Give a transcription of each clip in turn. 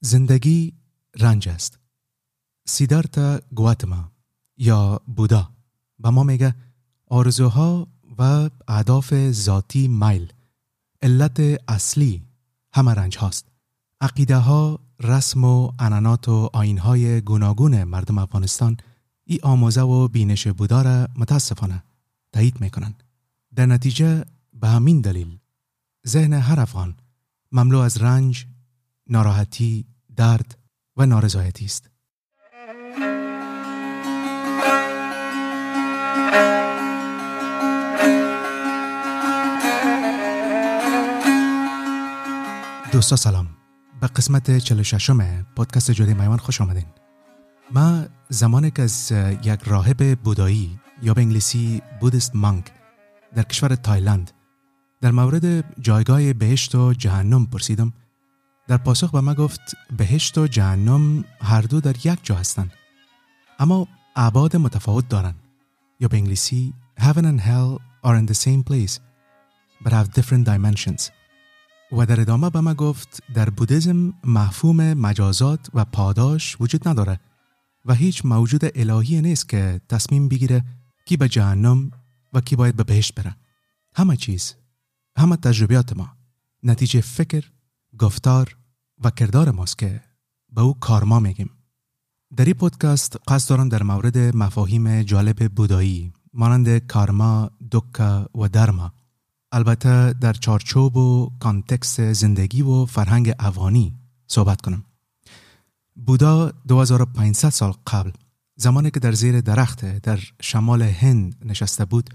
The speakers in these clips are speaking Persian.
زندگی رنج است. سیدارتا گواتما یا بودا. به ما میگه آرزوها و اهداف ذاتی میل علت اصلی همه رنج هاست. عقیده ها رسم و انانات و آین های گوناگون مردم افغانستان ای آموزه و بینش بودا را متاسفانه تایید می‌کنن در نتیجه به همین دلیل ذهن هر افغان مملو از رنج، ناراحتی، درد و نارضایتی است. دوستا سلام. به قسمت 46 پادکست جده میوان خوش آمدین. ما زمانی که از یک راهب بودایی یا به انگلیسی بودست مانک در کشور تایلند در مورد جایگاه بهشت و جهنم پرسیدم. در پاسخ به ما گفت بهشت و جهنم هر دو در یک جا هستند اما ابعاد متفاوت دارند. یا به انگلیسی heaven and hell are in the same place but have different dimensions. و در ادامه به ما گفت در بودیزم مفهوم مجازات و پاداش وجود نداره و هیچ موجود الهی نیست که تصمیم بگیره کی به جهنم و کی باید به بهشت بره. همه چیز همه تجربیات ما نتیجه فکر گفتار و کردار ماست که به او کارما میگیم. در این پودکاست قصد دارم در مورد مفاهیم جالب بودایی مانند کارما، دکا و درما البته در چارچوب و کانتکست زندگی و فرهنگ افغانی صحبت کنم. بودا 2500 سال قبل زمانی که در زیر درخت در شمال هند نشسته بود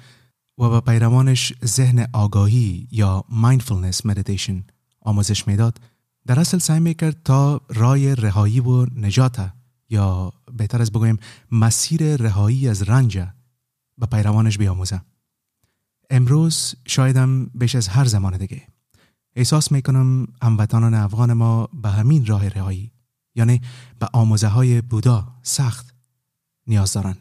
و به پیروانش ذهن آگاهی یا mindfulness meditation آموزش می‌داد. در اصل سعی می‌کرد تا رای رهایی و نجات یا بهتر از بگویم مسیر رهایی از رنج به پیروانش بیاموزه. امروز شایدم بیش از هر زمان دیگه. احساس می‌کنم هموطنان افغان ما به همین راه رهایی یعنی به آموزه های بودا سخت نیاز دارن.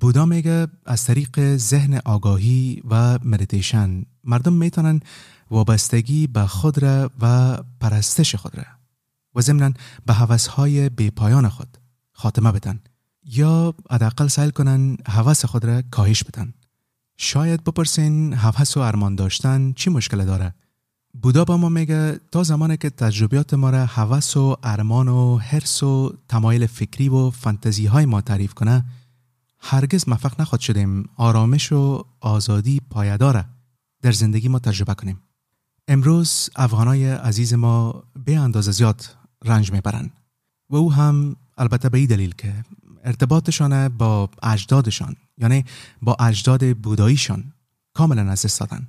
بودا میگه از طریق ذهن آگاهی و مدیتیشن مردم می‌تونن وابستگی به خود را و پرستش خود را. و ضمنا به حوثهای پایان خود خاتمه بدن. یا حداقل سعی کنن حوث خود را کاهش بدن. شاید بپرسین حوث و ارمان داشتن چی مشکل داره؟ بودا با ما میگه تا زمانی که تجربیات ما را حوث و ارمان و حرس و تمایل فکری و فانتزی های ما تعریف کنه هرگز موفق نخواد شدیم آرامش و آزادی پایداره. در زندگی ما تجربه کنیم. امروز افغانای عزیز ما به اندازه زیاد رنج می‌برند و او هم البته به این دلیل که ارتباطشان با اجدادشان یعنی با اجداد بوداییشان کاملا از دست دادن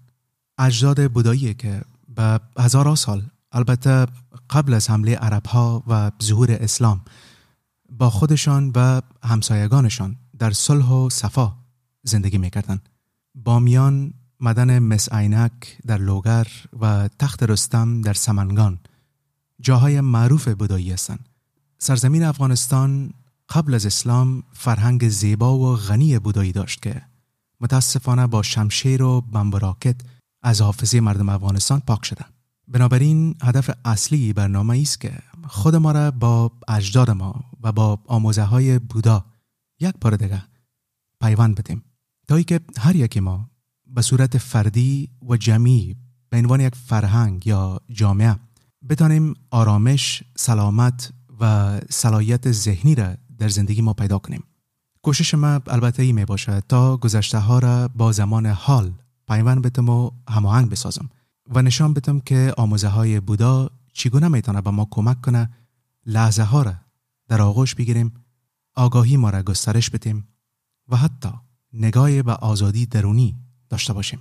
اجداد بودایی که به هزارها سال البته قبل از حمله عرب ها و ظهور اسلام با خودشان و همسایگانشان در صلح و صفا زندگی می‌کردند بامیان مدن مس عینک در لوگر و تخت رستم در سمنگان جاهای معروف بودایی هستند. سرزمین افغانستان قبل از اسلام فرهنگ زیبا و غنی بودایی داشت که متاسفانه با شمشیر و بمبراکت از حافظه مردم افغانستان پاک شده. بنابراین هدف اصلی برنامه است که خود ما را با اجداد ما و با آموزه های بودا یک بار دیگه پیوند بدیم. تا که هر یکی ما به صورت فردی و جمعی به عنوان یک فرهنگ یا جامعه بتانیم آرامش، سلامت و صلاحیت ذهنی را در زندگی ما پیدا کنیم. کوشش ما البته ای می باشد تا گذشته ها را با زمان حال پیوند بتم و هماهنگ بسازم و نشان بدم که آموزه های بودا چگونه می‌تونه به ما کمک کنه لحظه ها را در آغوش بگیریم آگاهی ما را گسترش بدیم و حتی نگاه به آزادی درونی داشته باشیم.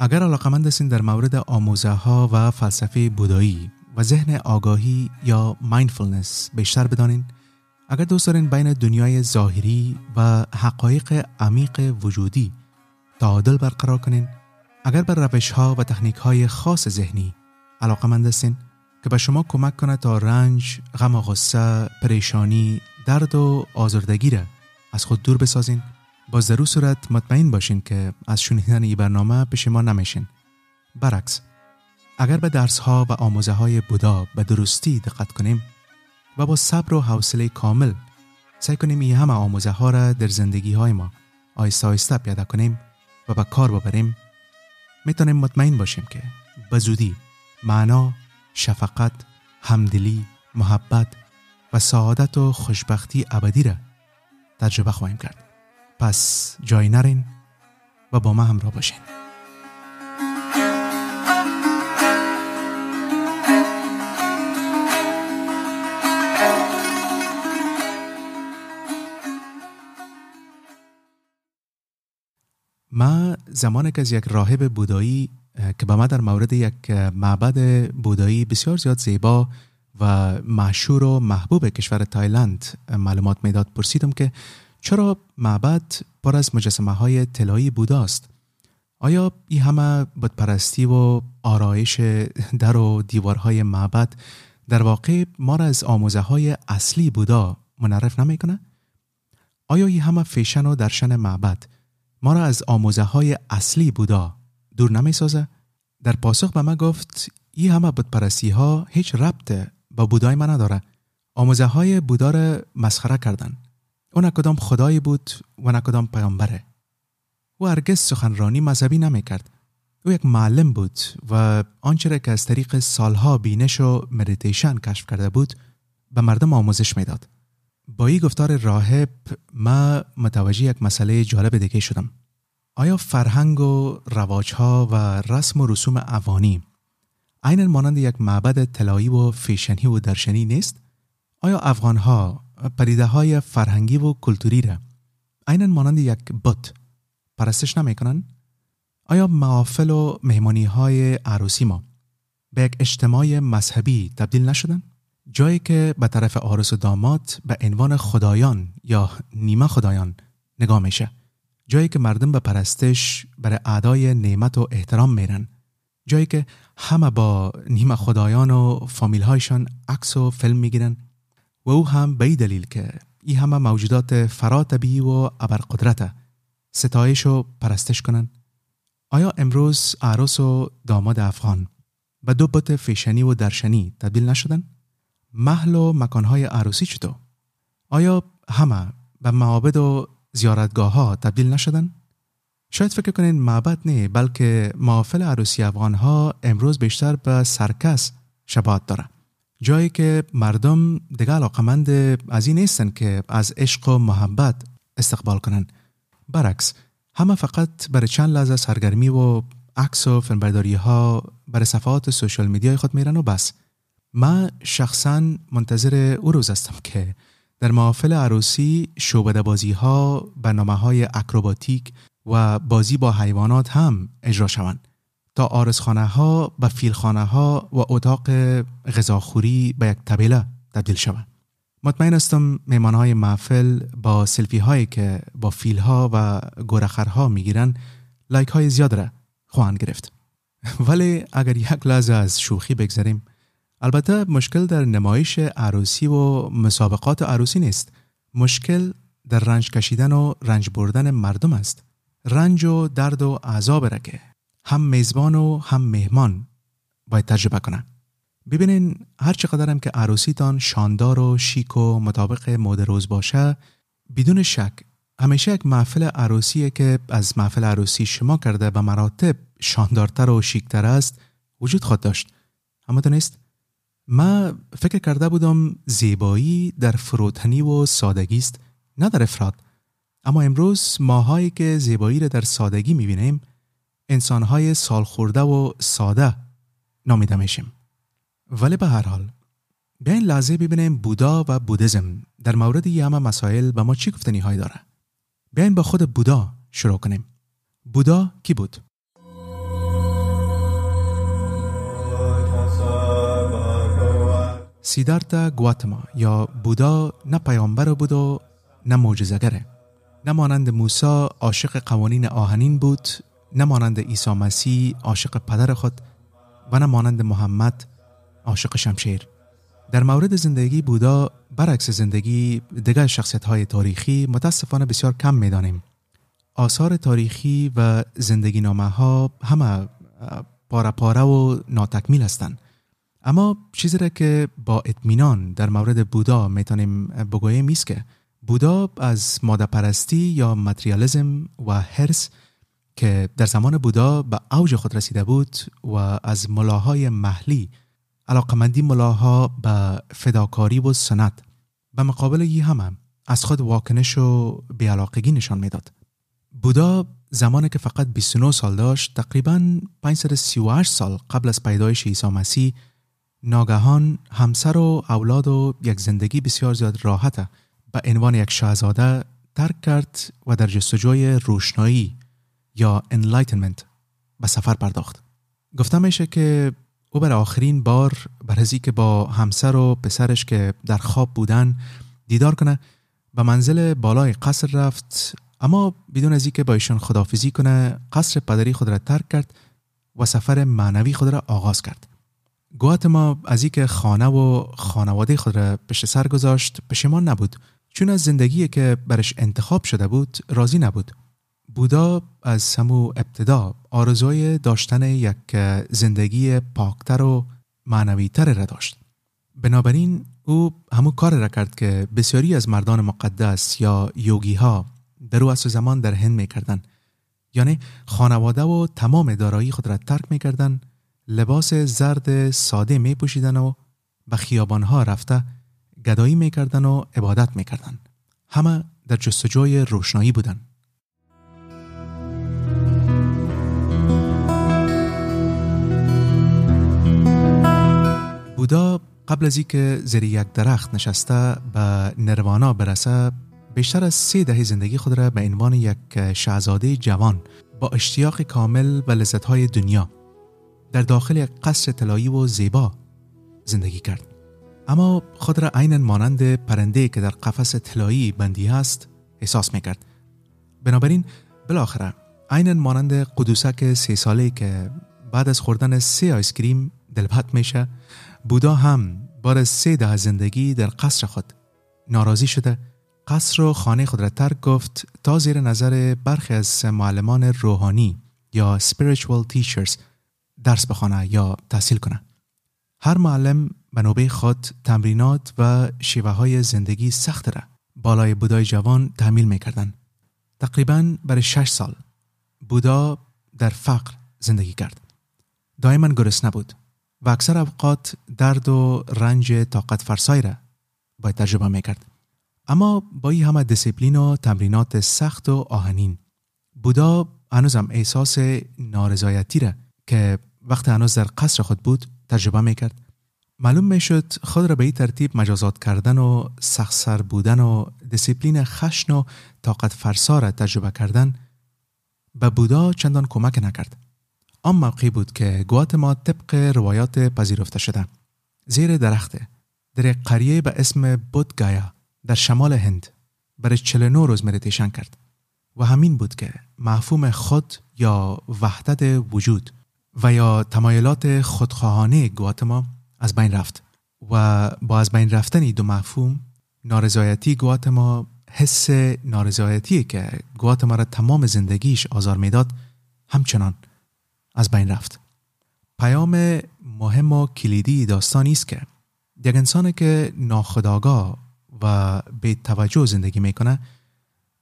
اگر علاقمند هستین در مورد آموزه ها و فلسفه بودایی و ذهن آگاهی یا مایندفولنس بیشتر بدانین اگر دوست دارین بین دنیای ظاهری و حقایق عمیق وجودی تعادل برقرار کنین اگر بر روش ها و تکنیک های خاص ذهنی علاقمند هستین که به شما کمک کنه تا رنج، غم و غصه، پریشانی، درد و آزردگی را از خود دور بسازین. با ضرور صورت مطمئن باشین که از شنیدن این برنامه پشیمان نمیشین. برعکس اگر به درس ها و آموزه های بودا به درستی دقت کنیم و با صبر و حوصله کامل سعی کنیم این همه آموزه ها را در زندگی های ما آیسته آیسته پیاده کنیم و به کار ببریم می‌تونیم مطمئن باشیم که به زودی معنا، شفقت، همدلی، محبت و سعادت و خوشبختی ابدی را تجربه خواهیم کرد. پس جای نرین و با ما همراه باشین. ما زمانی که از یک راهب بودایی که به ما در مورد یک معبد بودایی بسیار زیاد زیبا و مشهور و محبوب کشور تایلند معلومات می‌داد پرسیدم که چرا معبد پر از مجسمه های طلایی بوداست آیا این همه بودپرستی و آرایش در و دیوارهای معبد در واقع ما را از آموزه های اصلی بودا منعرف نمی‌کنه؟ آیا این همه فیشن و درشن معبد ما را از آموزه های اصلی بودا دور نمی سازه؟ در پاسخ به ما گفت این همه بت‌پرستی ها هیچ ربط با بودای ما نداره آموزه های بودا را مسخره کردن او کدام خدایی بود و کدام پیامبره او هرگز سخنرانی مذهبی نمی کرد او یک معلم بود و آنچه که از طریق سالها بینش و مدیتیشن کشف کرده بود به مردم آموزش می‌داد. با این گفتار راهب ما متوجه یک مسئله جالب دیگه شدم. آیا فرهنگ و رواجها و رسم و رسوم اوانی عین مانند یک معبد طلایی و فیشنی و درشنی نیست؟ آیا افغانها پریده های فرهنگی و کلتوری را عین مانند یک بت پرستش نمی‌کنن؟ آیا معافل و مهمانی های عروسی ما به یک اجتماع مذهبی تبدیل نشدن؟ جایی که به طرف عروس و داماد به عنوان خدایان یا نیمه خدایان نگاه میشه جایی که مردم به پرستش برای اعدای نعمت و احترام میرن جایی که همه با نیمه خدایان و فامیل هایشان عکس و فیلم می‌گیرن و او هم به دلیل که این همه موجودات فرا طبیعی و ابرقدرت ستایش و پرستش کنن آیا امروز عروس و داماد افغان به دو بت فیشنی و درشنی تبدیل نشدن؟ محل و مکانهای عروسی چطور؟ آیا همه به معابد و زیارتگاه ها تبدیل نشدن؟ شاید فکر کنین معبد نه بلکه محافل عروسی افغان ها امروز بیشتر به سرکس شباهت داره جایی که مردم دیگه علاقمند از این نیستن که از عشق و محبت استقبال کنن. برعکس همه فقط برای چند لحظه سرگرمی و عکس و فیلمبرداری ها برای صفحات سوشال میدیای خود میرن و بس. من شخصا منتظر او روز هستم که در محافل عروسی شعبده بازی ها برنامه های اکروباتیک و بازی با حیوانات هم اجرا شوند. تا آرزخانه ها به فیلخانه ها و اتاق غذاخوری به یک طبیله تبدیل شوند. مطمئن استم میمان های محفل با سلفی هایی که با فیل ها و گورخرها می‌گیرن لایک های زیاد را خواهند گرفت. ولی اگر یک لحظه از شوخی بگذاریم البته مشکل در نمایش عروسی و مسابقات عروسی نیست. مشکل در رنج کشیدن و رنج بردن مردم است. رنج و درد و عذاب را که هم میزبان و هم مهمان. باید تجربه کنن. ببینین هر چقدر هم که عروسیتان شاندار و شیک و مطابق مود روز باشه بدون شک همیشه یک محفل عروسی که از محفل عروسی شما کرده به مراتب شاندارتر و شیکتر است وجود خود داشت. اما نیست ما فکر کرده بودم زیبایی در فروتنی و سادگی است نه در افراد. اما امروز ماهایی که زیبایی را در سادگی می‌بینیم انسانهای سالخورده و ساده نامیده میشیم ولی به هر حال بیاین لحظه ببینیم بودا و بودزم در مورد یه همه مسائل به ما چی گفتنی های داره بیاین با خود بودا شروع کنیم. بودا کی بود؟ سیدارتا گواتما یا بودا نه پیامبر بود و نه معجزه‌گره نه مانند موسی عاشق قوانین آهنین بود نه مانند عیسی مسیح عاشق پدر خود و نه مانند محمد عاشق شمشیر. در مورد زندگی بودا برعکس زندگی دیگر شخصیت های تاریخی متاسفانه بسیار کم می‌دانیم. آثار تاریخی و زندگی نامه ها همه پاره پاره و ناتکمیل هستند. اما چیزی را که با اطمینان در مورد بودا می‌تونیم بگوییم است که بودا از ماده پرستی یا متریالیزم و هرس که در زمان بودا به اوج خود رسیده بود و از ملاهای محلی علاقمندی ملاها به فداکاری و سنت به مقابل ای هم از خود واکنش و بیعلاقگی نشان می‌داد. بودا زمانی که فقط 29 سال داشت تقریبا 538 سال قبل از پیدایش عیسی مسیح ناگهان همسر و اولاد و یک زندگی بسیار زیاد راحته به عنوان یک شاهزاده ترک کرد و در جستجوی روشنایی یا enlightenment به سفر پرداخت. گفته میشه که او بر آخرین بار بر که با همسر و پسرش که در خواب بودن دیدار کنه به منزل بالای قصر رفت اما بدون از اینکه با ایشان خدافزی کنه قصر پدری خود را ترک کرد و سفر معنوی خود را آغاز کرد ما از اینکه خانه و خانواده خود را پشت سر گذاشت پشیمان نبود چون از زندگی که برش انتخاب شده بود راضی نبود. بودا از همو ابتدا آرزوی داشتن یک زندگی پاکتر و معنویتر را داشت. بنابراین او همو کار را کرد که بسیاری از مردان مقدس یا یوگی ها در او زمان در هند می‌کردن یعنی خانواده و تمام دارایی خود را ترک می‌کردن لباس زرد ساده می پوشیدن و به خیابان ها رفته گدایی می‌کردن و عبادت می‌کردن. همه در جستجوی روشنایی بودن. بودا قبل از اینکه زیر یک درخت نشسته به نروانا برسه بیشتر از سه دهه زندگی خود را به عنوان یک شهزاده جوان با اشتیاق کامل و لذتهای دنیا در داخل قصر طلایی و زیبا زندگی کرد. اما خود را عینا مانند پرنده که در قفس طلایی بندی است احساس می‌کرد. بنابراین بالاخره عینا مانند قدوسک سه ساله که بعد از خوردن سه آیسکریم دلبت میشه بودا هم بار سه ده زندگی در قصر خود ناراضی شده قصر و خانه خود را ترک گفت تا زیر نظر برخی از معلمان روحانی یا spiritual teachers درس بخوانه یا تحصیل کنه. هر معلم نوبه خود تمرینات و شیوه های زندگی سخت را بالای بودای جوان تحمیل می‌کردن تقریبا برای شش سال بودا در فقر زندگی کرد. دائما گرسنه بود و اکثر اوقات درد و رنج طاقت فرسای را باید تجربه می‌کرد. اما با این همه دسیپلین و تمرینات سخت و آهنین بودا هنوزم احساس نارضایتی را که وقت هنوز در قصر خود بود تجربه می‌کرد. معلوم می‌شد خود را به این ترتیب مجازات کردن و سخسر بودن و دسیپلین خشن و طاقت فرسا را تجربه کردن به بودا چندان کمک نکرد. آن موقعی بود که ما طبق روایات پذیرفته شده. زیر درخته در قریه به اسم بودگایا در شمال هند برای 49 روز مدیتیشن کرد و همین بود که مفهوم خود یا وحدت وجود و یا تمایلات خودخواهانه گواتما از بین رفت و با از بین رفتن دو مفهوم نارضایتی گواتما حس نارضایتی که گواتما را تمام زندگیش آزار می‌داد همچنان از بین رفت. پیام مهم و کلیدی داستانی است که یک انسان که ناخداگاه و به توجه زندگی می‌کنه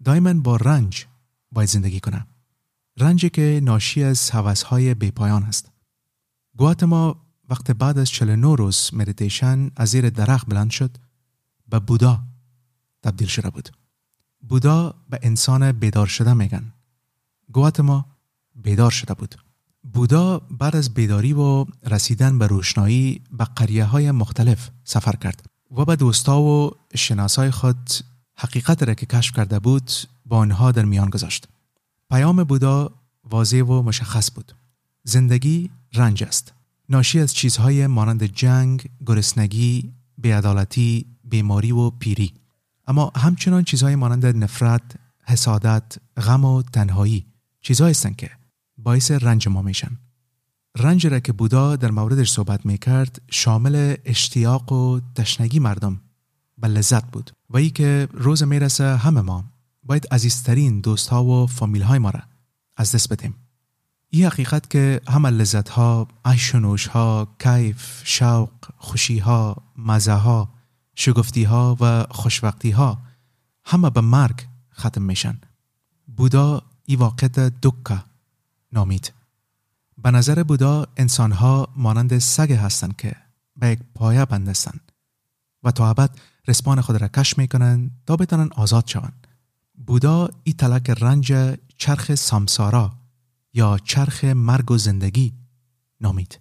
دائما با رنج باید زندگی کنه. رنجی که ناشی از حوثهای بیپایان است ما وقت بعد از 49 روز مدیتیشن از زیر درخت بلند شد به بودا تبدیل شده بود. بودا به انسان بیدار شده میگن. ما بیدار شده بود. بودا بعد از بیداری و رسیدن به روشنایی به قریه های مختلف سفر کرد و به دوستا و شناسای خود حقیقت را که کشف کرده بود با آنها در میان گذاشت. پیام بودا واضح و مشخص بود. زندگی رنج است. ناشی از چیزهای مانند جنگ، گرسنگی، بیعدالتی، بیماری و پیری. اما همچنان چیزهای مانند نفرت، حسادت، غم و تنهایی چیزهایی هستند که باعث رنج ما میشن. رنج را که بودا در موردش صحبت می‌کرد شامل اشتیاق و تشنگی مردم به لذت بود و ای که روز می‌رسه همه ما باید عزیزترین دوست ها و فامیل های ما را از دست بدیم این حقیقت که همه لذت ها، عیش ها، کیف، شوق، خوشی ها، مزه ها، شگفتی ها و خوشوقتی ها همه به مرگ ختم میشن. بودا ای واقعیت دکه نامید. به نظر بودا انسان ها مانند سگ هستند که به یک پایه بندستند و تا ابد رسپان خود را کش می‌کنند تا بتانند آزاد شوند. بودا ای تلک رنج چرخ سامسارا یا چرخ مرگ و زندگی نامید.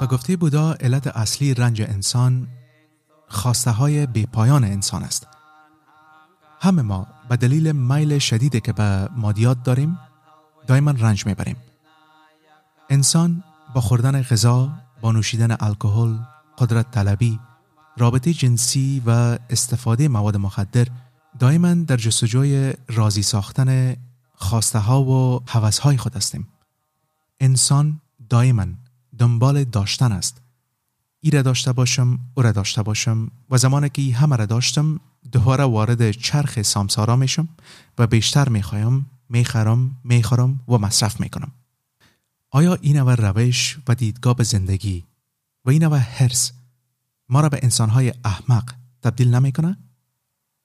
به گفته بودا علت اصلی رنج انسان خواسته های بیپایان انسان است. همه ما به دلیل میل شدیدی که به مادیات داریم دائما رنج می‌بریم. انسان با خوردن غذا، با نوشیدن الکل، قدرت طلبی، رابطه جنسی و استفاده مواد مخدر دائما در جستجوی راضی ساختن خواسته ها و حوث های خود هستیم. انسان دائما دنبال داشتن است. ای را داشته باشم، او را داشته باشم و زمانی که ای همه را داشتم دوباره وارد چرخ سامسارا میشم و بیشتر می‌خوایم، می‌خرم، می‌خورم و مصرف می‌کنم. آیا این نوع روش و دیدگاه به زندگی و این نوع حرس ما را به انسانهای احمق تبدیل نمی‌کنه؟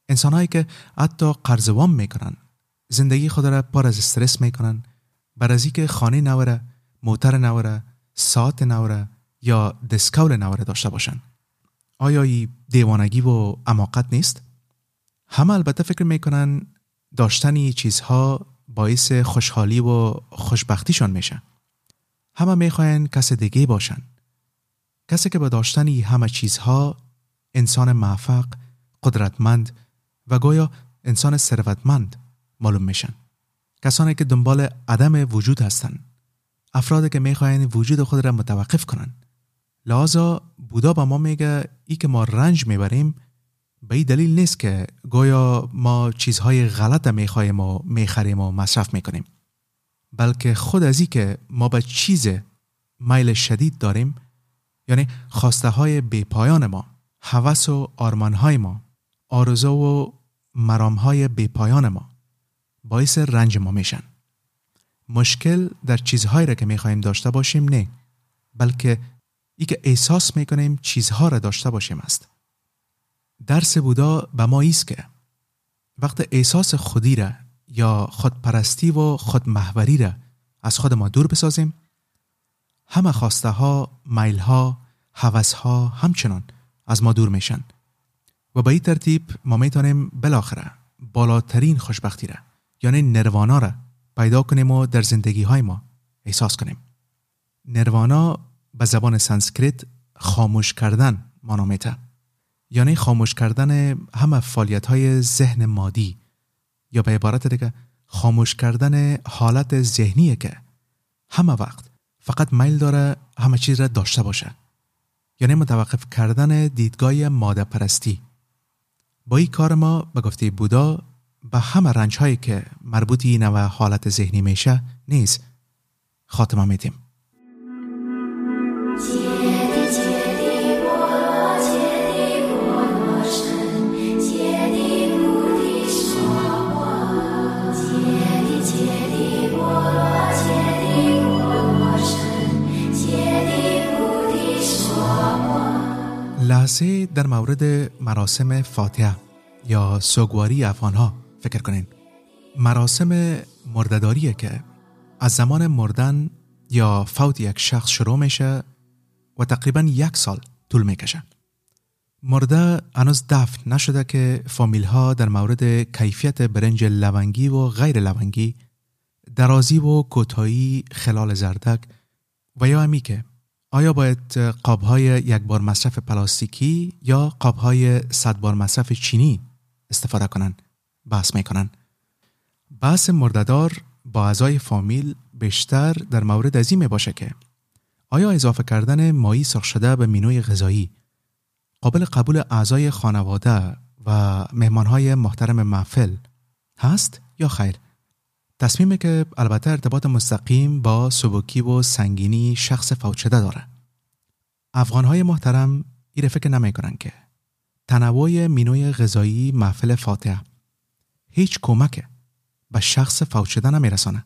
انسانهایی که حتی قرضوام می‌کنن زندگی خود را پر از استرس می‌کنن بر از که خانه نوره موتر نوره ساعت نوره یا دسکول نوره داشته باشن آیا ای دیوانگی و اماقت نیست؟ همه البته فکر می‌کنن داشتنی چیزها باعث خوشحالی و خوشبختیشان میشه همه می‌خواین کس دیگه باشن کسی که به داشتنی همه چیزها انسان موفق قدرتمند و گویا انسان ثروتمند معلوم میشن. کسانی که دنبال عدم وجود هستند افرادی که می‌خواین وجود خود را متوقف کنن. لحاظا بودا به ما میگه ای که ما رنج می‌بریم به دلیل نیست که گویا ما چیزهای غلط می‌خواهیم و می‌خریم و مصرف می‌کنیم. بلکه خود از ای که ما به چیز میل شدید داریم یعنی خواسته های بیپایان ما هوس و آرمان های ما آرزو و مرام های بیپایان ما باعث رنج ما میشن. مشکل در چیزهایی را که می‌خواهیم داشته باشیم نه بلکه ای که احساس می‌کنیم چیزها را داشته باشیم است. درس بودا به ما ایست که وقت احساس خودی را یا خودپرستی و خودمحوری را از خود ما دور بسازیم همه خواسته ها، میل ها، حوث ها همچنان از ما دور میشن. و به این ترتیب ما می‌تونیم بالاخره بالاترین خوشبختی را یعنی نروانا را پیدا کنیم و در زندگی های ما احساس کنیم. نروانا به زبان سانسکریت خاموش کردن مانامیته یعنی خاموش کردن همه فعالیت های ذهن مادی یا به عبارت دیگه خاموش کردن حالت ذهنیه که همه وقت فقط میل داره همه چیز را داشته باشه. یعنی متوقف کردن دیدگاه ماده پرستی با این کار ما به گفته بودا به همه رنج هایی که مربوط این حالت ذهنی میشه نیست. خاتمه میدیم. لحظه در مورد مراسم فاتحه یا سوگواری افغانها. فکر کنین. مراسم مردداریه که از زمان مردن یا فوت یک شخص شروع میشه و تقریبا یک سال طول می‌کشه. مرده هنوز دفن نشده که فامیل ها در مورد کیفیت برنج لونگی و غیر لونگی درازی و کوتاهی خلال زردک و یا امی که آیا باید قابهای یک بار مصرف پلاستیکی یا قابهای صد بار مصرف چینی استفاده کنند؟ بحث می‌کنن بحث مرددار با اعضای فامیل بیشتر در مورد از این باشه که آیا اضافه کردن مایی سرخ شده به مینوی غذایی قابل قبول اعضای خانواده و مهمانهای محترم محفل هست یا خیر؟ تصمیمی که البته ارتباط مستقیم با سبکی و سنگینی شخص فوت شده داره. افغانهای محترم این فکر نمی‌کنن که. تنوع مینوی غذایی محفل فاتحه. هیچ کمک به شخص فوت شده نمیرسانه.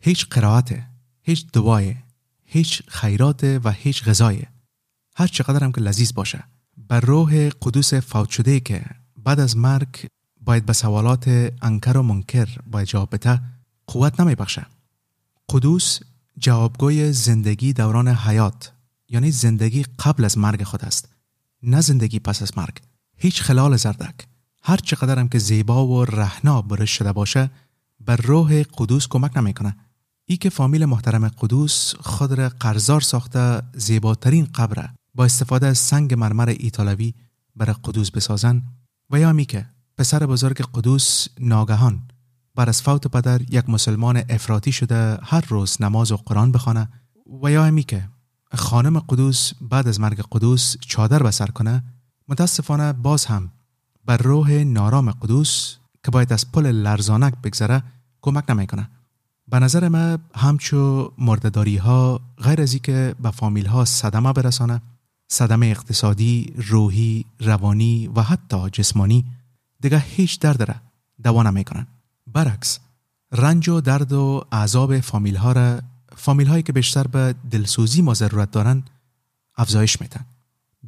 هیچ قرائت هیچ دعای هیچ خیرات و هیچ غذای هر چقدر هم که لذیذ باشه. بر روح قدوس فوت شده که بعد از مرگ باید به سوالات انکر و منکر باید جواب بده قوت نمی بخشه قدوس جوابگوی زندگی دوران حیات یعنی زندگی قبل از مرگ خود است نه زندگی پس از مرگ. هیچ خلال زردک. هر چقدر هم که زیبا و رهنا برش شده باشه بر روح قدوس کمک نمی‌کنه. ای که فامیل محترم قدوس خود را قرزار ساخته زیباترین قبره با استفاده از سنگ مرمر ایتالوی برای قدوس بسازن و یا می که پسر بزرگ قدوس ناگهان بر از فوت پدر یک مسلمان افراطی شده هر روز نماز و قرآن بخوانه و یا می که خانم قدوس بعد از مرگ قدوس چادر بسر کنه متاسفانه باز هم بر روح نارام قدوس که باید از پل لرزانک بگذره کمک نمی‌کنه. به نظر ما همچو مردداری ها غیر از که به فامیل ها صدمه برسانه صدمه اقتصادی، روحی، روانی و حتی جسمانی دیگه هیچ درد را دوا نمی‌کنن. برعکس رنج و درد و عذاب فامیل ها را فامیل هایی که بیشتر به دلسوزی ما ضرورت دارن افزایش میدن.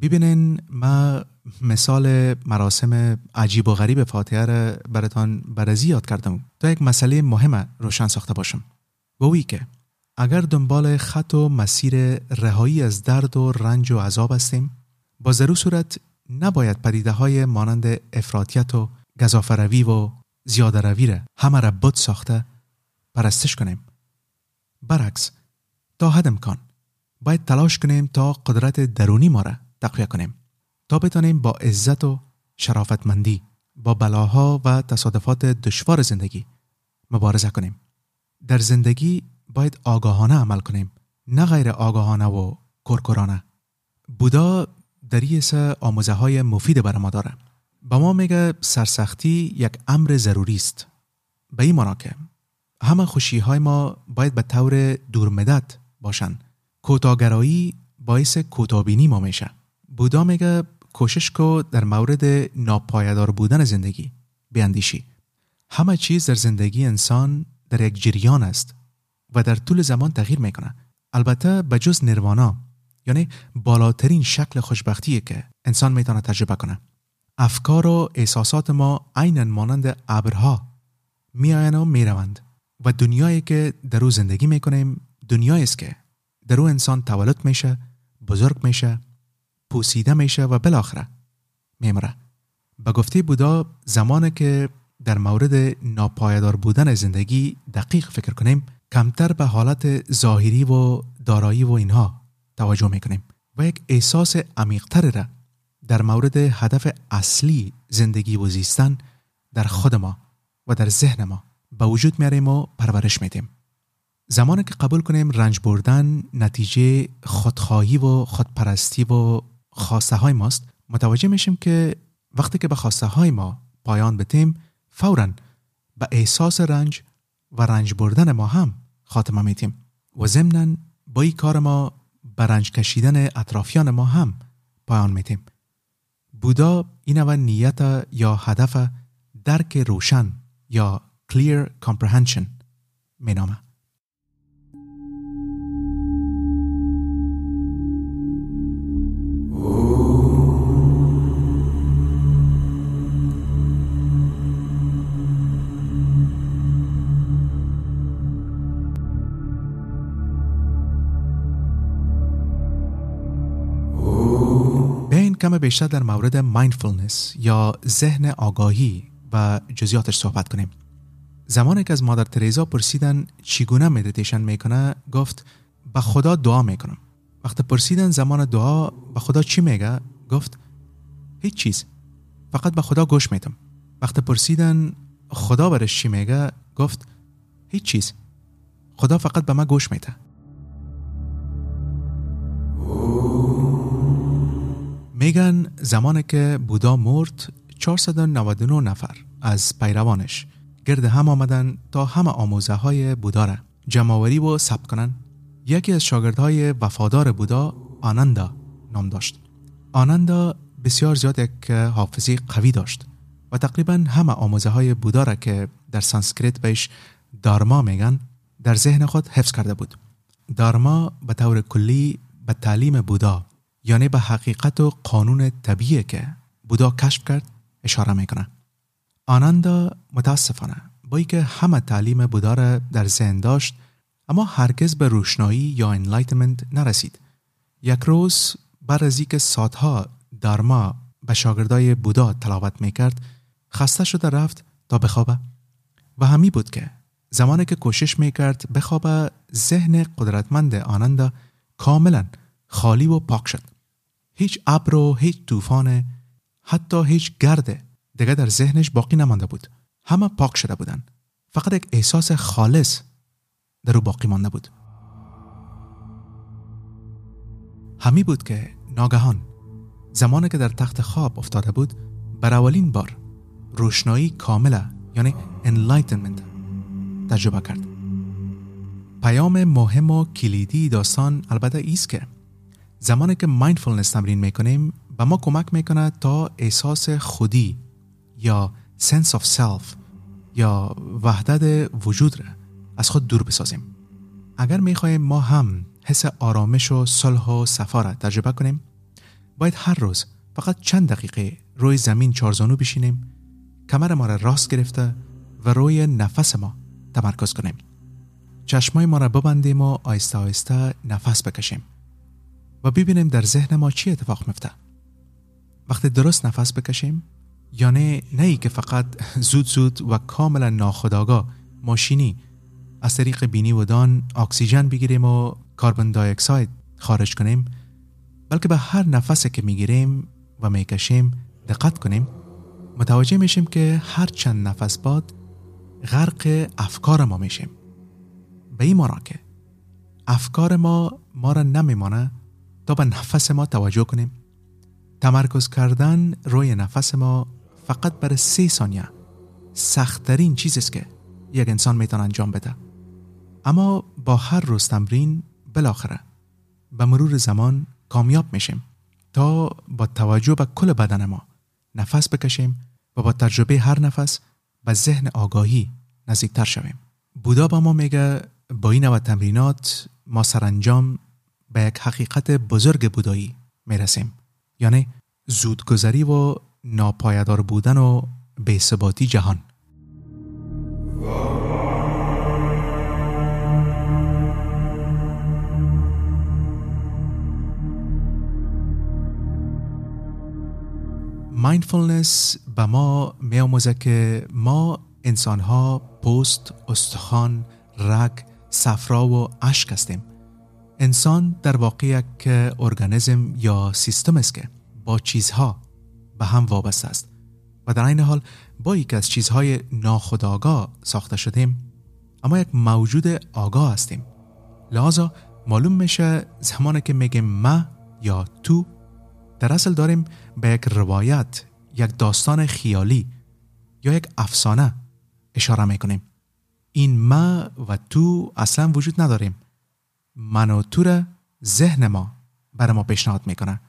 ببینین ما مثال مراسم عجیب و غریب فاتحه را براتان برزی یاد کردم تا یک مسئله مهم روشن ساخته باشم و که اگر دنبال خط و مسیر رهایی از درد و رنج و عذاب هستیم با ضرور صورت نباید پدیده های مانند افراطیت و گذافروی و زیاده روی را همه را بد ساخته پرستش کنیم. برعکس تا حد امکان باید تلاش کنیم تا قدرت درونی ما را تقویه کنیم. تا بتانیم با عزت و شرافتمندی با بلاها و تصادفات دشوار زندگی مبارزه کنیم. در زندگی باید آگاهانه عمل کنیم نه غیر آگاهانه و کرکرانه. بودا در یه آموزه های مفید بر ما داره به ما میگه سرسختی یک امر ضروری است. به این که همه خوشی های ما باید به طور دورمدت باشن. کوتاگرایی باعث کوتابینی ما میشه. بودا میگه کوشش کو در مورد ناپایدار بودن زندگی بیاندیشی. همه چیز در زندگی انسان در یک جریان است و در طول زمان تغییر می‌کنه. البته به جز نروانا یعنی بالاترین شکل خوشبختیه که انسان می‌تونه تجربه کنه. افکار و احساسات ما عینا مانند ابرها میآیند و می‌روند و دنیایی که در او زندگی می‌کنیم دنیایی است که در او انسان تولد میشه بزرگ میشه پوسیده میشه و بالاخره میمره. به گفته بودا زمانی که در مورد ناپایدار بودن زندگی دقیق فکر کنیم کمتر به حالت ظاهری و دارایی و اینها. توجه می‌کنیم و یک احساس عمیقتر را در مورد هدف اصلی زندگی و زیستن در خود ما و در ذهن ما به وجود میاریم و پرورش میدیم. زمانی که قبول کنیم رنج بردن نتیجه خودخواهی و خودپرستی و خواسته های ماست متوجه میشیم که وقتی که به خواسته های ما پایان بتیم فورا به احساس رنج و رنج بردن ما هم خاتمه میتیم و ضمنا با این کار ما به رنج کشیدن اطرافیان ما هم پایان میتیم بودا این و نیت یا هدف درک روشن یا clear comprehension مینامه بیشتر در مورد mindfulness یا ذهن آگاهی و جزیاتش صحبت کنیم. زمانی که از مادر تریزا پرسیدن چگونه مدیتیشن می‌کنه گفت به خدا دعا می‌کنم. وقتی پرسیدن زمان دعا به خدا چی میگه؟ گفت هیچ چیز فقط به خدا گوش میتم وقتی پرسیدن خدا برش چی میگه؟ گفت هیچ چیز خدا فقط به ما گوش میده. میگن زمانی که بودا مرد 499 نفر از پیروانش گرد هم آمدن تا همه آموزه های بودا را جمعوری و ثبت کنند یکی از شاگردهای وفادار بودا آنندا نام داشت. آنندا بسیار زیاد یک حافظی قوی داشت و تقریبا همه آموزه های بودا را که در سانسکریت بهش دارما میگن در ذهن خود حفظ کرده بود. دارما به طور کلی به تعلیم بودا یعنی به حقیقت و قانون طبیعی که بودا کشف کرد اشاره می‌کنه. آنندا متاسفانه با که همه تعلیم بودا را در ذهن داشت اما هرگز به روشنایی یا انلایتمنت نرسید. یک روز بعد از اینکه ساعتها دارما به شاگردای بودا تلاوت می‌کرد خسته شده رفت تا بخوابه. و همی بود که زمانی که کوشش می‌کرد بخوابه ذهن قدرتمند آنندا کاملا خالی و پاک شد. هیچ ابر و هیچ طوفان حتی هیچ گرده دیگه در ذهنش باقی نمانده بود. همه پاک شده بودند فقط یک احساس خالص در او باقی مانده بود. همی بود که ناگهان زمانی که در تخت خواب افتاده بود بر اولین بار روشنایی کامله یعنی enlightenment تجربه کرد. پیام مهم و کلیدی داستان البته ایست که زمانی که مایندفولنس تمرین می‌کنیم به ما کمک می‌کنه تا احساس خودی یا sense of self یا وحدت وجود را از خود دور بسازیم. اگر می‌خواهیم ما هم حس آرامش و صلح و صفا را تجربه کنیم باید هر روز فقط چند دقیقه روی زمین چارزانو بشینیم کمر ما را راست گرفته و روی نفس ما تمرکز کنیم. چشمای ما را ببندیم و آیسته آیسته نفس بکشیم. و ببینیم در ذهن ما چی اتفاق میفته. وقتی درست نفس بکشیم یعنی نه ای که فقط زود زود و کاملا ناخداگاه ماشینی از طریق بینی و دان اکسیژن بگیریم و کاربن دی اکساید خارج کنیم بلکه به هر نفسی که می‌گیریم و می‌کشیم دقت کنیم متوجه میشیم که هر چند نفس باد غرق افکار ما میشیم. به این مانا که افکار ما ما را نمیمانه تا به نفس ما توجه کنیم. تمرکز کردن روی نفس ما فقط برای سه ثانیه سختترین چیزی است که یک انسان می‌تونه انجام بده. اما با هر روز تمرین بالاخره به مرور زمان کامیاب میشیم تا با توجه به کل بدن ما نفس بکشیم و با تجربه هر نفس به ذهن آگاهی نزدیکتر شویم. بودا با ما میگه با این نوع تمرینات ما سرانجام به یک حقیقت بزرگ بودایی می‌رسیم. یعنی زودگذری و ناپایدار بودن و بیثباتی جهان. مایندفولنس به ما می آموزه که ما انسان ها پوست، استخوان، رگ، صفرا و اشک هستیم. انسان در واقع یک ارگانیسم یا سیستم است که با چیزها به هم وابسته است. و در این حال با یک از چیزهای ناخودآگاه ساخته شدیم اما یک موجود آگاه هستیم. لحاظا معلوم میشه زمانی که میگیم ما یا تو در اصل داریم به یک روایت یک داستان خیالی یا یک افسانه اشاره می‌کنیم. این ما و تو اصلا وجود نداریم. من و تو را ذهن ما برای ما پیشنهاد می‌کنه.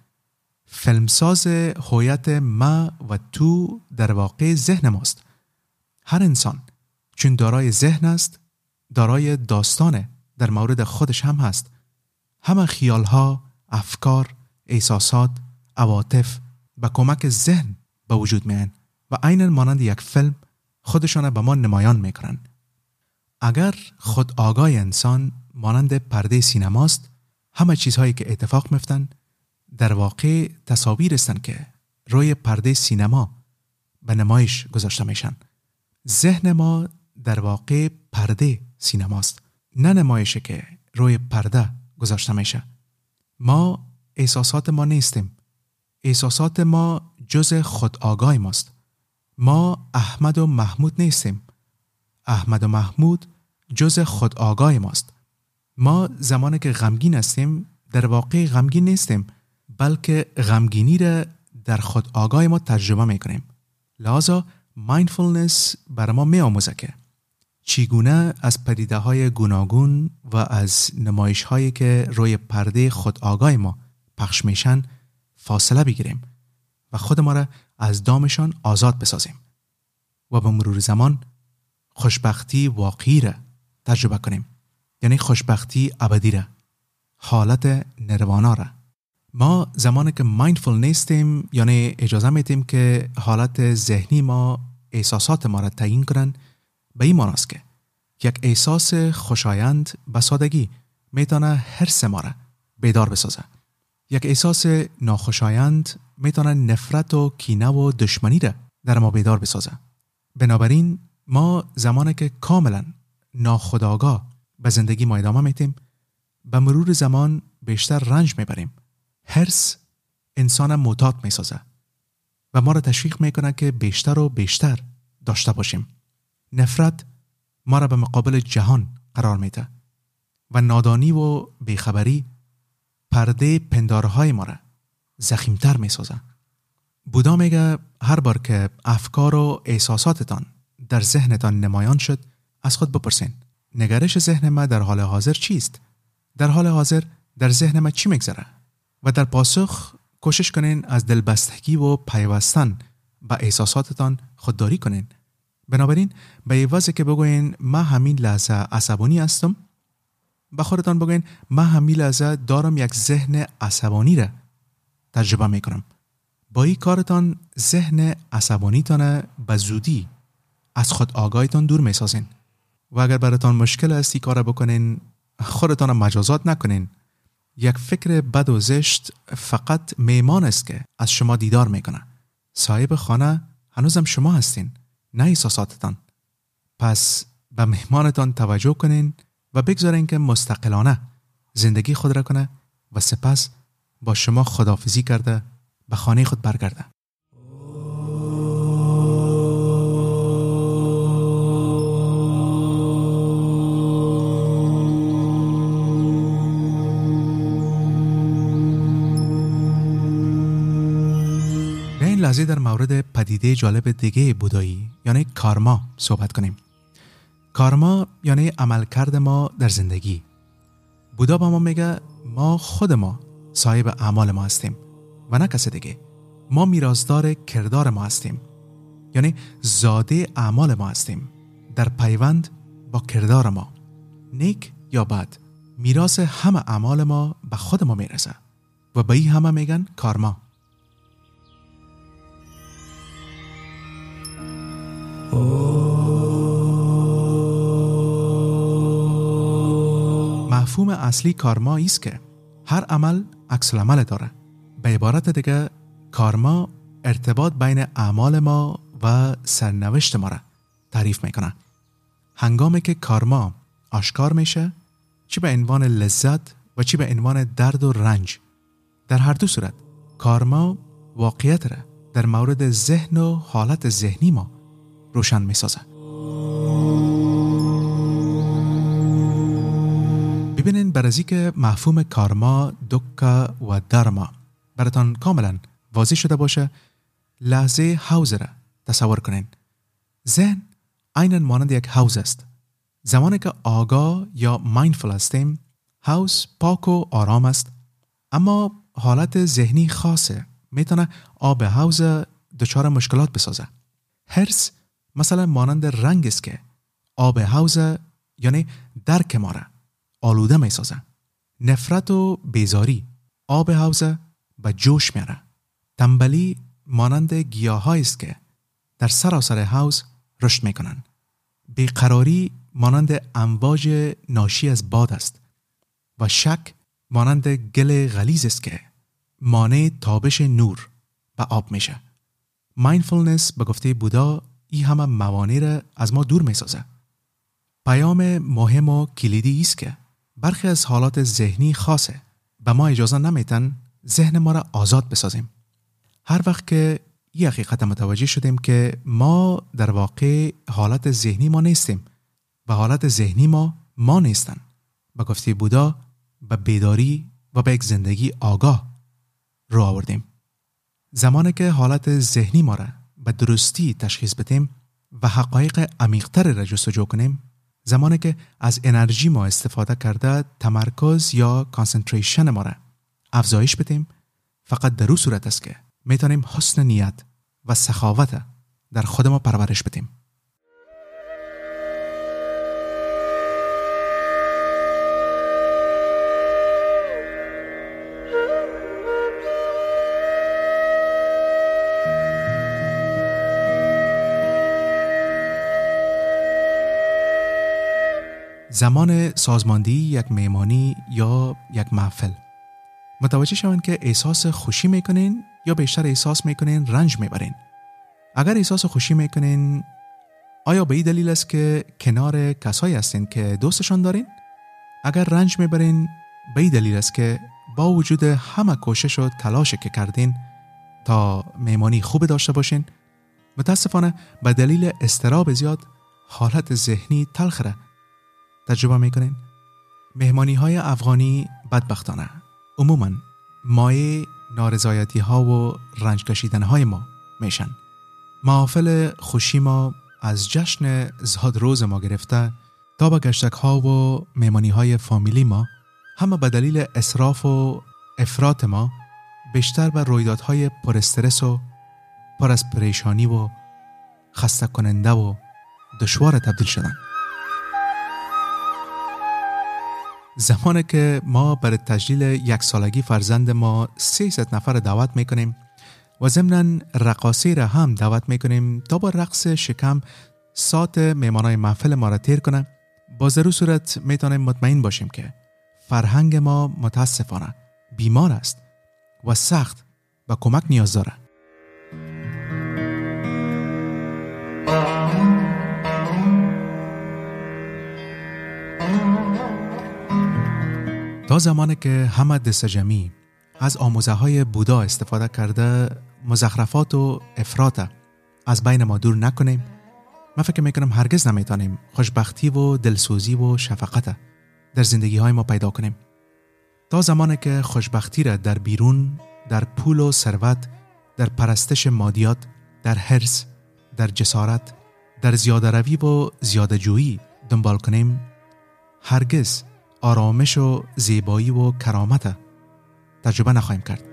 فیلمساز هویت ما و تو در واقع ذهن ماست. هر انسان چون دارای ذهن است دارای داستانه در مورد خودش هم هست. همه خیالها افکار احساسات عواطف به کمک ذهن به وجود میان و عین مانند یک فیلم خودشان به ما نمایان می‌کنن. اگر خود آگاه انسان مانند پرده سینماست همه چیزهایی که اتفاق میفتن در واقع تصاویر هستند که روی پرده سینما به نمایش گذاشته میشن. ذهن ما در واقع پرده سینماست نه نمایشه که روی پرده گذاشته میشه. ما احساسات ما نیستیم. احساسات ما جز خود آگاه ماست. ما احمد و محمود نیستیم. احمد و محمود جز خود آگاه ماست. ما زمانی که غمگین هستیم در واقع غمگین نیستیم بلکه غمگینی را در خود آگاه ما تجربه می کنیم لحاظا مایندفولنس بر ما می آموزه که چیگونه از پدیده های گوناگون و از نمایش هایی که روی پرده خود آگاه ما پخش میشن فاصله بگیریم و خود ما را از دامشان آزاد بسازیم و به مرور زمان خوشبختی واقعی را تجربه کنیم. یعنی خوشبختی ابدی را حالت نروانا را. ما زمانی که مایندفول نیستیم یعنی اجازه میتیم که حالت ذهنی ما احساسات ما را تعیین کنن به این معناست که یک احساس خوشایند به سادگی می‌تونه حرس ما را بیدار بسازه. یک احساس ناخوشایند می‌تونه نفرت و کینه و دشمنی را در ما بیدار بسازه. بنابراین ما زمانی که کاملا ناخداگاه به زندگی ما ادامه میتیم به مرور زمان بیشتر رنج می‌بریم. هرس انسان معتاد می‌سازه و ما را تشویق می‌کنه که بیشتر و بیشتر داشته باشیم. نفرت ما را به مقابل جهان قرار میده و نادانی و بیخبری پرده پندارهای ما را زخیمتر می‌سازه. بودا میگه هر بار که افکار و احساساتتان در ذهنتان نمایان شد از خود بپرسین. نگرش ذهن ما در حال حاضر چیست؟ در حال حاضر در ذهن ما چی میگذره؟ و در پاسخ کوشش کنین از دلبستگی و پیوستن به احساساتتان خودداری کنین. بنابراین به عوض که بگوین ما همین لحظه عصبانی هستم به خودتان بگوین ما همین لحظه دارم یک ذهن عصبانی را تجربه می‌کنم. با این کارتان ذهن عصبانیتان به زودی از خود آگاهیتان دور می‌سازین. و اگر براتان مشکل است کار بکنین خودتان مجازات نکنین. یک فکر بد و زشت فقط میمان است که از شما دیدار می‌کنه. صاحب خانه هنوزم شما هستین نه احساساتتان. پس به مهمانتان توجه کنین و بگذارین که مستقلانه زندگی خود را کنه و سپس با شما خدافزی کرده به خانه خود برگرده. لحظه در مورد پدیده جالب دیگه بودایی یعنی کارما صحبت کنیم. کارما یعنی عملکرد ما در زندگی. بودا با ما میگه ما خود ما صاحب اعمال ما هستیم و نه کس دیگه. ما میرازدار کردار ما هستیم. یعنی زاده اعمال ما هستیم. در پیوند با کردار ما. نیک یا بد میراث همه اعمال ما به خود ما می‌رسه. و به این همه میگن کارما. مفهوم اصلی کارما است که هر عمل عکس عمل داره. به عبارت دیگه کارما ارتباط بین اعمال ما و سرنوشت ما را تعریف می‌کنه. هنگامی که کارما آشکار میشه چی به عنوان لذت و چی به عنوان درد و رنج. در هر دو صورت کارما واقعیت را در مورد ذهن و حالت ذهنی ما روشن می سازه. ببینین برازی که مفهوم کارما، دکا و درما براتان کاملا واضح شده باشه لحظه حوز را تصور کنین. ذهن عینا مانند یک حوز است. زمانی که آگاه یا مایندفول هستیم حوز پاک و آرام است. اما حالت ذهنی خاصه. می‌تونه آب حوز دچار مشکلات بسازه. هرس مثلا مانند رنگ است که آب حوز یعنی درک ما را آلوده می سازه. نفرت و بیزاری آب حوز به جوش میاره تنبلی مانند گیاه است که در سراسر حوز رشد می‌کنن بیقراری مانند امواج ناشی از باد است و شک مانند گل غلیز است که مانع تابش نور به آب میشه مایندفولنس به گفته بودا این همه موانع را از ما دور می سازه. پیام مهم و کلیدی است که برخی از حالات ذهنی خاصه به ما اجازه نمیتن ذهن ما را آزاد بسازیم. هر وقت که این حقیقت متوجه شدیم که ما در واقع حالت ذهنی ما نیستیم و حالت ذهنی ما ما نیستن. به گفته بودا به بیداری و به یک زندگی آگاه رو آوردیم. زمانی که حالت ذهنی ما را به درستی تشخیص بدیم و حقایق عمیقتر را جستجو کنیم زمانی که از انرژی ما استفاده کرده تمرکز یا کانسنتریشن ما را افزایش بدیم فقط در او صورت است که می‌تونیم حسن نیت و سخاوت در خود ما پرورش بدیم. زمان سازماندهی یک میمانی یا یک محفل. متوجه شوند که احساس خوشی می‌کنین یا بیشتر احساس می‌کنین رنج می‌برین. اگر احساس خوشی می‌کنین آیا به این دلیل است که کنار کسایی هستین که دوستشان دارین؟ اگر رنج می‌برین به این دلیل است که با وجود همه کوشش و تلاش که کردین تا میمانی خوب داشته باشین. متاسفانه به دلیل استراب زیاد حالت ذهنی تلخره تجربه می‌کنین؟ مهمانی های افغانی بدبختانه. عموما مایه نارضایتی ها و رنج کشیدن های ما میشن. محافل خوشی ما از جشن زاد روز ما گرفته تا به گشتک ها و مهمانی های فامیلی ما همه به دلیل اصراف و افراد ما بیشتر به رویدادهای پر استرس و پر از پریشانی و خسته کننده و دشوار تبدیل شدن. زمانی که ما برای تجلیل یک سالگی فرزند ما 300 نفر دعوت می‌کنیم و ضمنا رقاصی را هم دعوت می‌کنیم تا با رقص شکم سات میمانای محفل ما را تیر کنه. با ضرور صورت می‌تونیم مطمئن باشیم که فرهنگ ما متاسفانه بیمار است و سخت و کمک نیاز داره تا زمانی که همه دست جمعی از آموزه های بودا استفاده کرده مزخرفات و افراط از بین ما دور نکنیم. من فکر می‌کنم هرگز نمی‌تونیم خوشبختی و دلسوزی و شفقت در زندگی های ما پیدا کنیم. تا زمانی که خوشبختی را در بیرون در پول و ثروت در پرستش مادیات در حرس در جسارت در زیاده روی و زیاده جویی دنبال کنیم هرگز آرامش و زیبایی و کرامت تجربه نخواهیم کرد.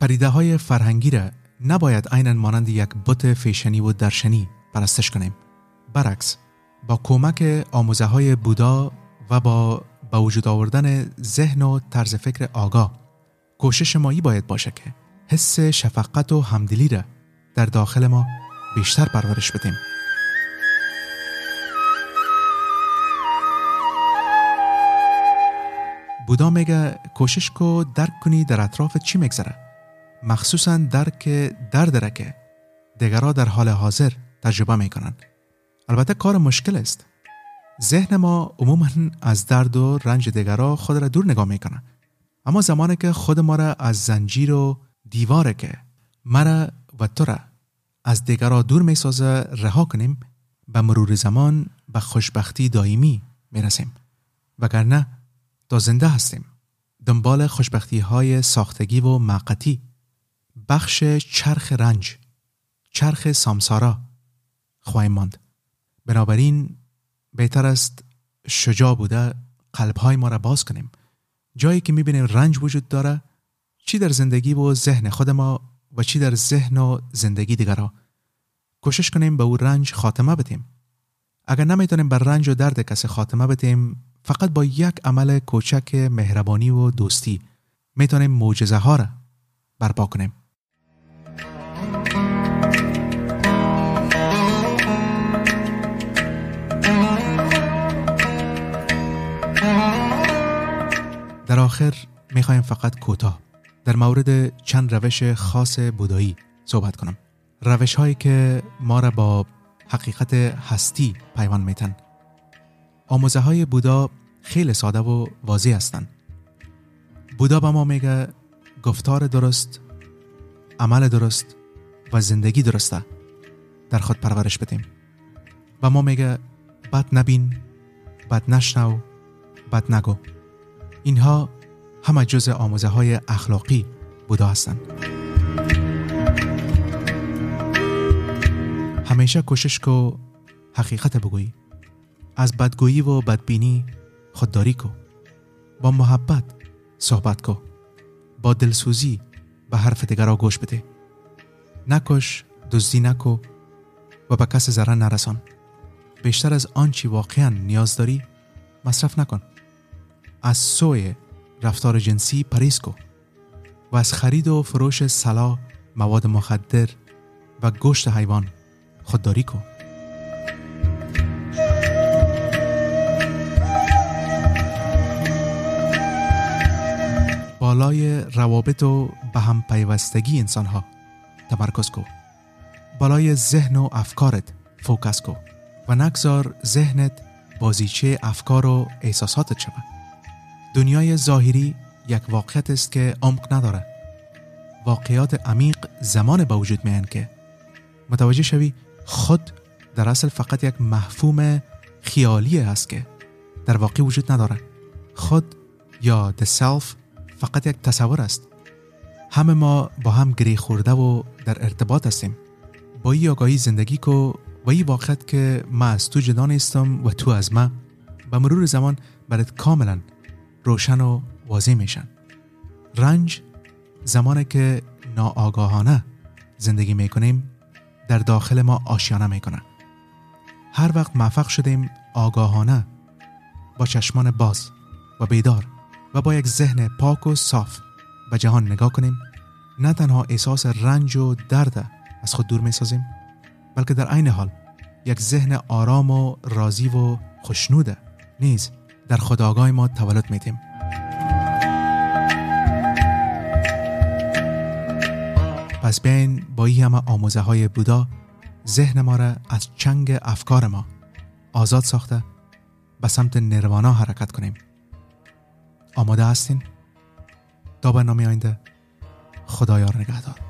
پریده های فرهنگی را نباید عینا مانند یک بت فیشنی و درشنی پرستش کنیم. برعکس با کمک آموزه های بودا و با با وجود آوردن ذهن و طرز فکر آگاه کوشش مایی باید باشه که حس شفقت و همدلی را در داخل ما بیشتر پرورش بدیم. بودا میگه کوشش کو درک کنی در اطراف چی میگذره. مخصوصا درک درد را که دیگرها در حال حاضر تجربه می‌کنن. البته کار مشکل است. ذهن ما عموما از درد و رنج دیگرها خود را دور نگاه می‌کنه. اما زمانی که خود ما را از زنجیر و دیواره که مرا و تو را از دیگرها دور می‌سازه رها کنیم به مرور زمان به خوشبختی دائمی می‌رسیم. وگرنه تا زنده هستیم. دنبال خوشبختی های ساختگی و معقتی بخش چرخ رنج. چرخ سامسارا. خواهیم ماند. بنابراین بهتر است شجاع بوده قلبهای ما را باز کنیم. جایی که می‌بینیم رنج وجود داره چی در زندگی و ذهن خود ما و چی در ذهن و زندگی دیگرها کوشش کنیم به او رنج خاتمه بدیم. اگر نمی‌تونیم بر رنج و درد کسی خاتمه بدیم فقط با یک عمل کوچک مهربانی و دوستی. می‌تونیم معجزه ها را برپا کنیم. در آخر می‌خوایم فقط کوتاه در مورد چند روش خاص بودایی صحبت کنم. روش هایی که ما را با حقیقت هستی پیوند میتن. آموزه های بودا خیلی ساده و واضح هستند. بودا به ما میگه گفتار درست، عمل درست و زندگی درسته در خود پرورش بدیم. و ما میگه بد نبین، بد نشنو، بد نگو. اینها همه جز آموزه های اخلاقی بودا هستند. همیشه کوشش کو حقیقت بگویی از بدگویی و بدبینی خودداری کو. با محبت صحبت کو. با دلسوزی به حرف دیگر گوش بده. نکش دزدی نکو و به کس ضرر نرسان. بیشتر از آنچی واقعا نیاز داری مصرف نکن. از سوی رفتار جنسی پریز کو و از خرید و فروش سلا مواد مخدر و گوشت حیوان خودداری کو. بالای روابط و به هم پیوستگی انسان ها تمرکز کو بالای ذهن و افکارت فوکس کو و نگذار ذهنت بازیچه افکار و احساساتت شود. دنیای ظاهری یک واقعیت است که عمق نداره. واقعیات عمیق زمان به وجود میان که. متوجه شوی خود در اصل فقط یک مفهوم خیالی است که در واقع وجود نداره. خود یا the self فقط یک تصور است. همه ما با هم گری خورده و در ارتباط هستیم. با این آگاهی زندگی کو و این واقعیت که ما از تو جدا نیستم و تو از ما به مرور زمان برات کاملا روشن و واضح میشن. رنج زمانی که ناآگاهانه زندگی می‌کنیم در داخل ما آشیانه می‌کنه. هر وقت موفق شدیم آگاهانه با چشمان باز و بیدار و با یک ذهن پاک و صاف به جهان نگاه کنیم نه تنها احساس رنج و درد از خود دور می سازیم بلکه در عین حال یک ذهن آرام و راضی و خوشنوده نیز در خداگاه ما تولد میدیم. پس بیاین با این همه آموزه های بودا ذهن ما را از چنگ افکار ما آزاد ساخته به سمت نروانا حرکت کنیم. آماده هستین؟ تا برنامه آینده خدایار نگهدار